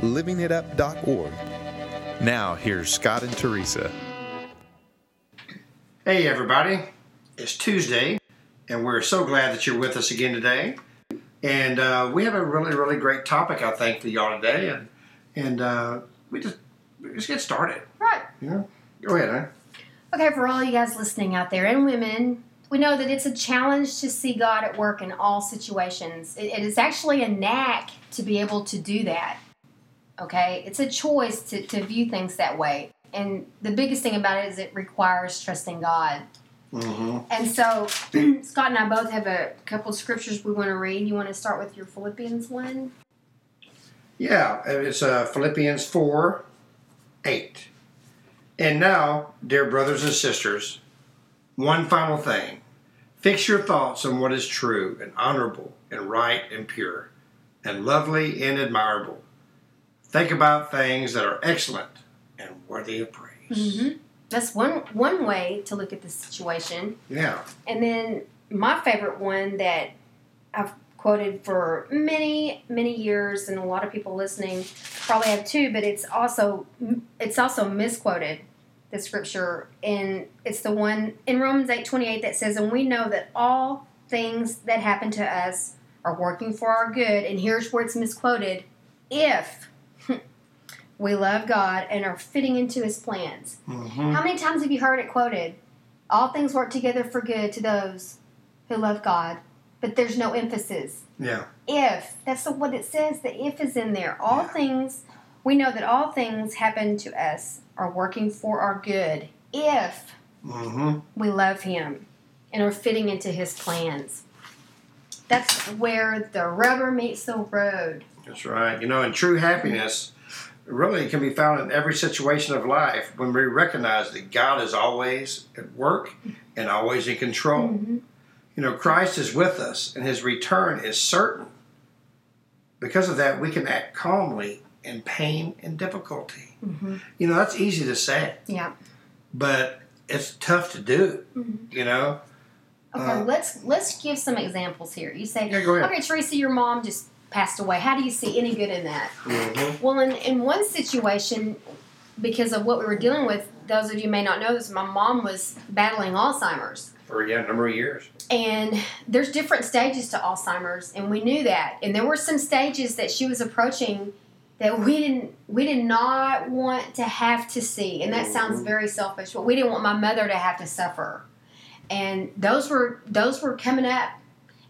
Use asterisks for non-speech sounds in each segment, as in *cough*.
livingitup.org. Now, here's Scott and Teresa. Hey, everybody. It's Tuesday, and we're so glad that you're with us again today. And uh, we have a really, really great topic, I think, for y'all today. And and uh, we just we just get started. Right. You know, go ahead, huh? Okay, for all you guys listening out there and women, we know that it's a challenge to see God at work in all situations. It, it is actually a knack to be able to do that. Okay, it's a choice to, to view things that way. And the biggest thing about it is it requires trusting God. Mm-hmm. And so, *clears throat* Scott and I both have a couple of scriptures we want to read. You want to start with your Philippians one? Yeah, it's uh, Philippians 4 8. And now, dear brothers and sisters, one final thing. Fix your thoughts on what is true and honorable and right and pure and lovely and admirable. Think about things that are excellent and worthy of praise. Mm-hmm. That's one one way to look at the situation. Yeah. And then my favorite one that I've quoted for many many years, and a lot of people listening probably have too, but it's also it's also misquoted the scripture, and it's the one in Romans eight twenty eight that says, "And we know that all things that happen to us are working for our good." And here's where it's misquoted: if we love God and are fitting into His plans. Mm-hmm. How many times have you heard it quoted? All things work together for good to those who love God, but there's no emphasis. Yeah. If that's what it says, the if is in there. All Yeah. things, we know that all things happen to us are working for our good if Mm-hmm. we love Him and are fitting into His plans. That's where the rubber meets the road. That's right. You know, and true happiness really can be found in every situation of life when we recognize that God is always at work and always in control. Mhm. You know, Christ is with us and his return is certain. Because of that, we can act calmly in pain and difficulty. Mhm. You know, that's easy to say, Yeah. but it's tough to do, Mhm. you know? Okay, Uh, let's let's give some examples here. You say, Yeah, go ahead. okay, Teresa, your mom just passed away. How do you see any good in that? Mhm. Well, in, in one situation, because of what we were dealing with, those of you may not know this, my mom was battling Alzheimer's. For yeah, a number of years. And there's different stages to Alzheimer's, and we knew that. And there were some stages that she was approaching that we didn't we did not want to have to see. And that sounds Mhm. very selfish, but we didn't want my mother to have to suffer. And those were those were coming up.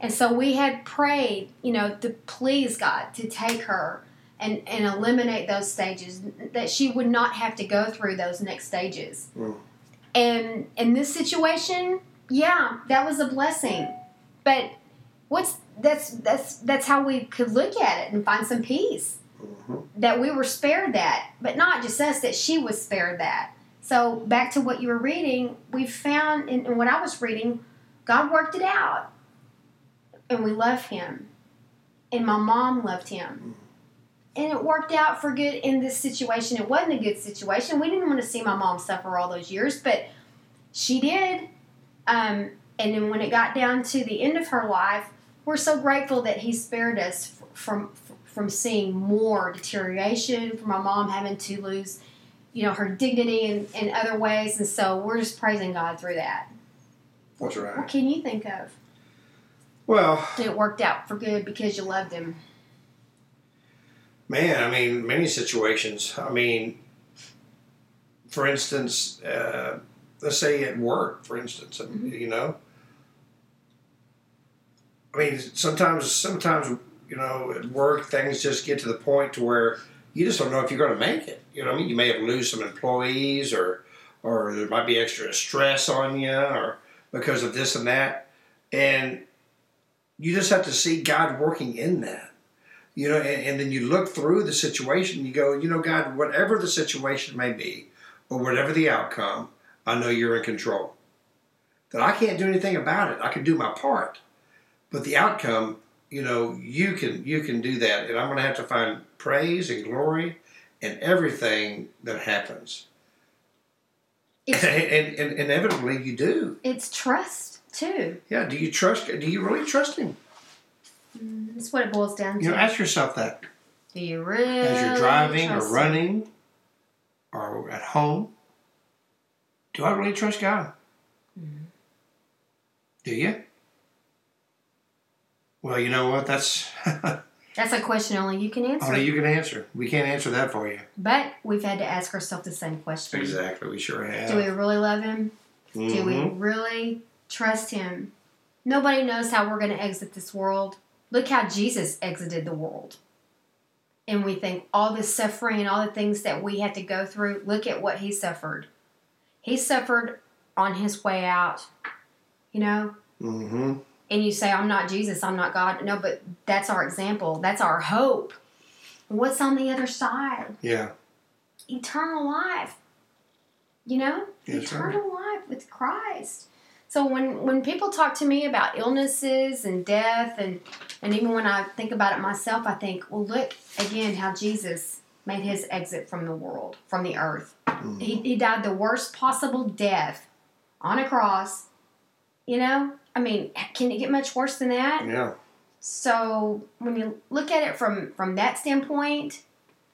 And so we had prayed, you know, to please God to take her and, and eliminate those stages, that she would not have to go through those next stages. Mm. And in this situation, yeah, that was a blessing. But what's that's that's that's how we could look at it and find some peace Mhm. that we were spared that, but not just us that she was spared that. So back to what you were reading, we found in, in what I was reading, God worked it out, and we love Him, and my mom loved Him, and it worked out for good in this situation. It wasn't a good situation. We didn't want to see my mom suffer all those years, but she did. Um, and then when it got down to the end of her life, we're so grateful that He spared us from from seeing more deterioration, from my mom having to lose, you know, her dignity in, in other ways. And so we're just praising God through that. That's What can you think of? Well, It worked out for good because you loved him. Man, I mean, many situations. I mean, for instance, uh, let's say at work, for instance, Mhm. you know. I mean, sometimes, sometimes, you know, at work, things just get to the point to where you just don't know if you're going to make it. You know, I mean, you may have lose some employees, or, or there might be extra stress on you, or because of this and that, and you just have to see God working in that You know, and, and then you look through the situation. You go, you know, God, whatever the situation may be, or whatever the outcome, I know you're in control. That I can't do anything about it. I can do my part, but the outcome, you know, you can you can do that, and I'm going to have to find praise and glory in everything that happens. *laughs* And, and, and inevitably, you do. it's trust too. Yeah. Do you trust? Do you really trust Him? That's what it boils down to. You know, ask yourself that Do you really? as you're driving or trust him? running or at home. Do I really trust God? Mm-hmm. Do you? Well, you know what? That's *laughs* That's a question only you can answer. only you can answer. We can't answer that for you. But we've had to ask ourselves the same question. Exactly. We sure have. Do we really love him? Do we Mhm. really trust him? Nobody knows how we're going to exit this world. Look how Jesus exited the world. And we think all this suffering and all the things that we had to go through, look at what he suffered. He suffered on his way out, you know? Mhm. And you say, I'm not Jesus, I'm not God. No, but that's our example, that's our hope. What's on the other side? Yeah. eternal life. You know, Yes, eternal life with Christ. So when when people talk to me about illnesses and death, and and even when I think about it myself, I think, well, look again how Jesus made his exit from the world, from the earth. Mhm. He he died the worst possible death on a cross. You know, I mean, can it get much worse than that? Yeah. So when you look at it from from that standpoint,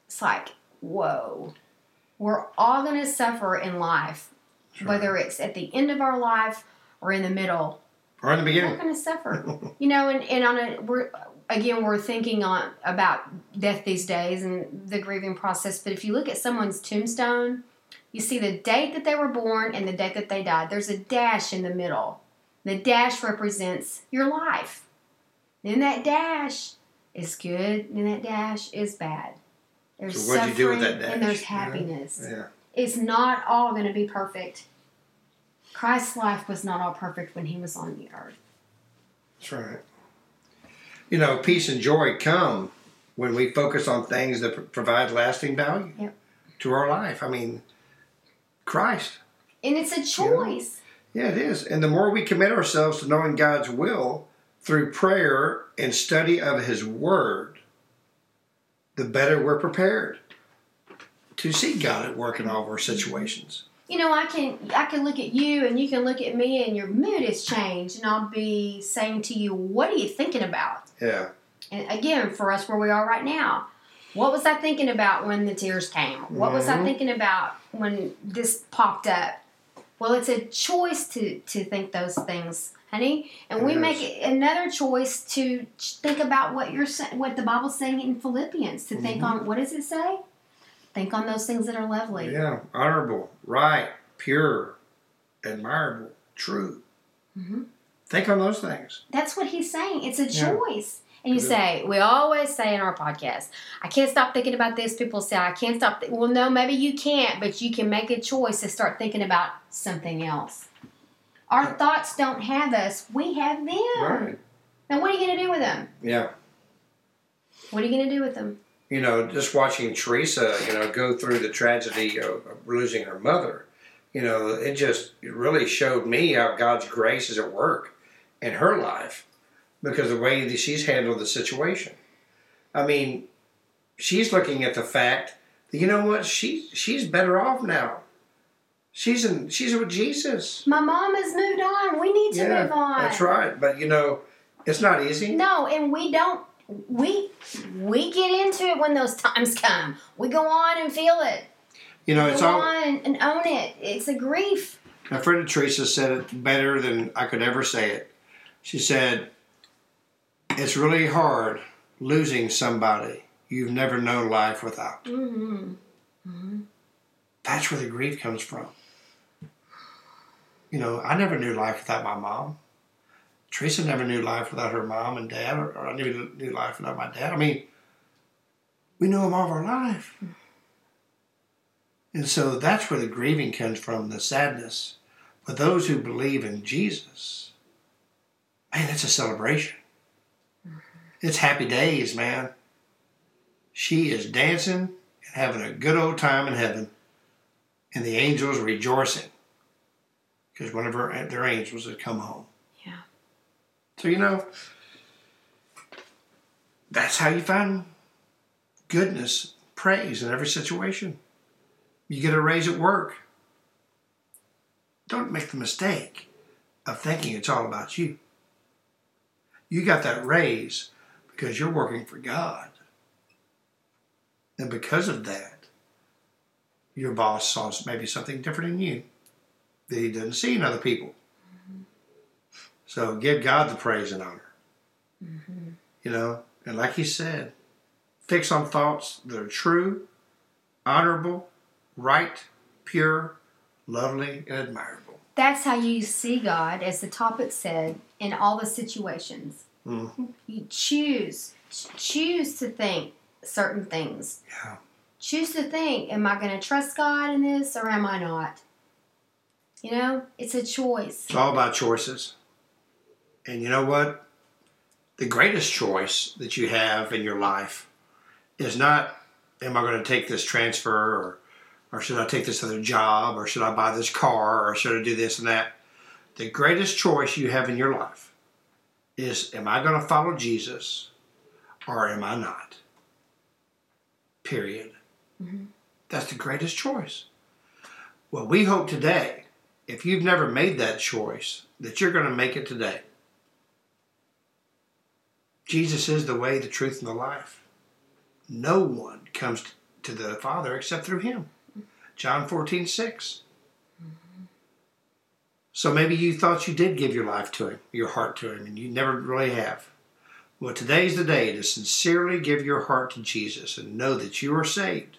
it's like, whoa, we're all going to suffer in life, whether it's at the end of our life or in the middle. Or in the beginning. We're going to suffer, *laughs* you know. And, and on a we're again we're thinking on about death these days and the grieving process. But if you look at someone's tombstone, you see the date that they were born and the date that they died. There's a dash in the middle. The dash represents your life. Then that dash is good, and that dash is bad. There's So what'd you do with suffering that and dash? there's Yeah. happiness. Yeah. It's not all going to be perfect. Christ's life was not all perfect when he was on the earth. That's right. You know, peace and joy come when we focus on things that provide lasting value Yep. to our life. I mean, Christ. And it's a choice. Yeah, it is. And the more we commit ourselves to knowing God's will through prayer and study of His Word, the better we're prepared to see God at work in all of our situations. You know, I can I can look at you and you can look at me and your mood has changed and I'll be saying to you, What are you thinking about? Yeah. And again, for us where we are right now, what was I thinking about when the tears came? What was I Mhm. thinking about when this popped up? Well, it's a choice to to think those things, honey, and we make another choice to think about what you're what the Bible's saying in Philippians. To think Mhm. on what does it say? Think on those things that are lovely. Yeah. Honorable, right, pure, admirable, true. Mhm. Think on those things. That's what he's saying. It's a Yeah. choice. And you is. say, we always say in our podcast, I can't stop thinking about this. People say, I can't stop. Th-. Well, no, maybe you can't, but you can make a choice to start thinking about something else. Our thoughts don't have us, we have them. Right. Now, what are you going to do with them? Yeah. What are you going to do with them? You know, just watching Teresa, you know, go through the tragedy of, losing her mother, you know, it just it really showed me how God's grace is at work in her life because the way that she's handled the situation. I mean, she's looking at the fact that you know what she she's better off now. She's in she's with Jesus. My mom has moved on. We need to yeah, move on. that's right. But you know, it's not easy. No, and we don't. We we get into it when those times come. We go on and feel it. You know, it's go all. on and own it. It's a grief. My friend Teresa said it better than I could ever say it. She said, It's really hard losing somebody you've never known life without. Mm-hmm. That's where the grief comes from. You know, I never knew life without my mom. Teresa never knew life without her mom and dad, or, or I never knew life without my dad. I mean, we knew him all of our life. And so that's where the grieving comes from, the sadness. But those who believe in Jesus, man, it's a celebration. It's happy days, man. She is dancing and having a good old time in heaven, and the angels rejoicing because one of her, their angels had come home. So, you know, that's how you find goodness, praise in every situation. You get a raise at work. Don't make the mistake of thinking it's all about you. You got that raise because you're working for God. And because of that, your boss saw maybe something different in you that he doesn't see in other people. So give God the praise and honor. You know, and like he said, fix on thoughts that are true, honorable, right, pure, lovely, and admirable. That's how you see God, as the topic said, in all the situations. Mhm. You choose, choose to think certain things. Yeah. Choose to think, am I going to trust God in this or am I not? You know, it's a choice. It's all about choices. And you know what? The greatest choice that you have in your life is not, am I going to take this transfer or, or should I take this other job or should I buy this car or should I do this and that? The greatest choice you have in your life is, am I going to follow Jesus or am I not? Period. Mhm. That's the greatest choice. Well, we hope today if you've never made that choice, that you're going to make it today. Jesus is the way, the truth, and the life. No one comes to the Father except through Him. John 14, 6. So maybe you thought you did give your life to Him, your heart to Him, and you never really have. Well, today's the day to sincerely give your heart to Jesus and know that you are saved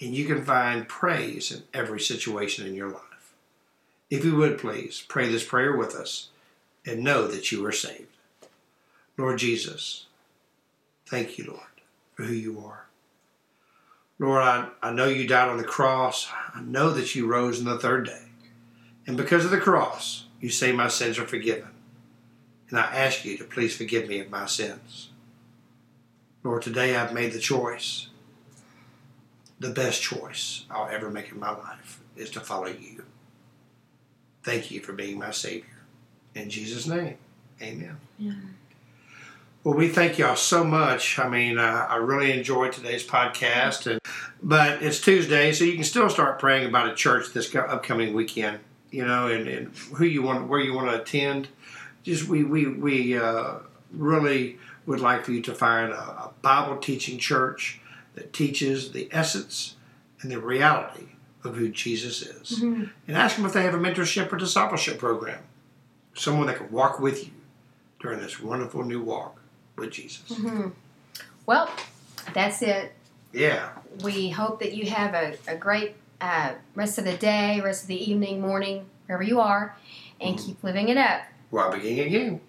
and you can find praise in every situation in your life. If you would please pray this prayer with us and know that you are saved. Lord Jesus, thank you, Lord, for who you are. Lord, I, I know you died on the cross. I know that you rose on the third day. And because of the cross, you say my sins are forgiven. And I ask you to please forgive me of my sins. Lord, today I've made the choice. The best choice I'll ever make in my life is to follow you. Thank you for being my Savior. In Jesus' name, amen. Yeah. Well, we thank y'all so much. I mean, uh, I really enjoyed today's podcast, and but it's Tuesday, so you can still start praying about a church this upcoming weekend. You know, and, and who you want, where you want to attend. Just we we we uh, really would like for you to find a, a Bible teaching church that teaches the essence and the reality of who Jesus is, Mhm. and ask them if they have a mentorship or discipleship program, someone that can walk with you during this wonderful new walk with Jesus. Mhm. Well, that's it. Yeah. We hope that you have a, a great uh, rest of the day, rest of the evening, morning, wherever you are, and keep living it up. Beginning again.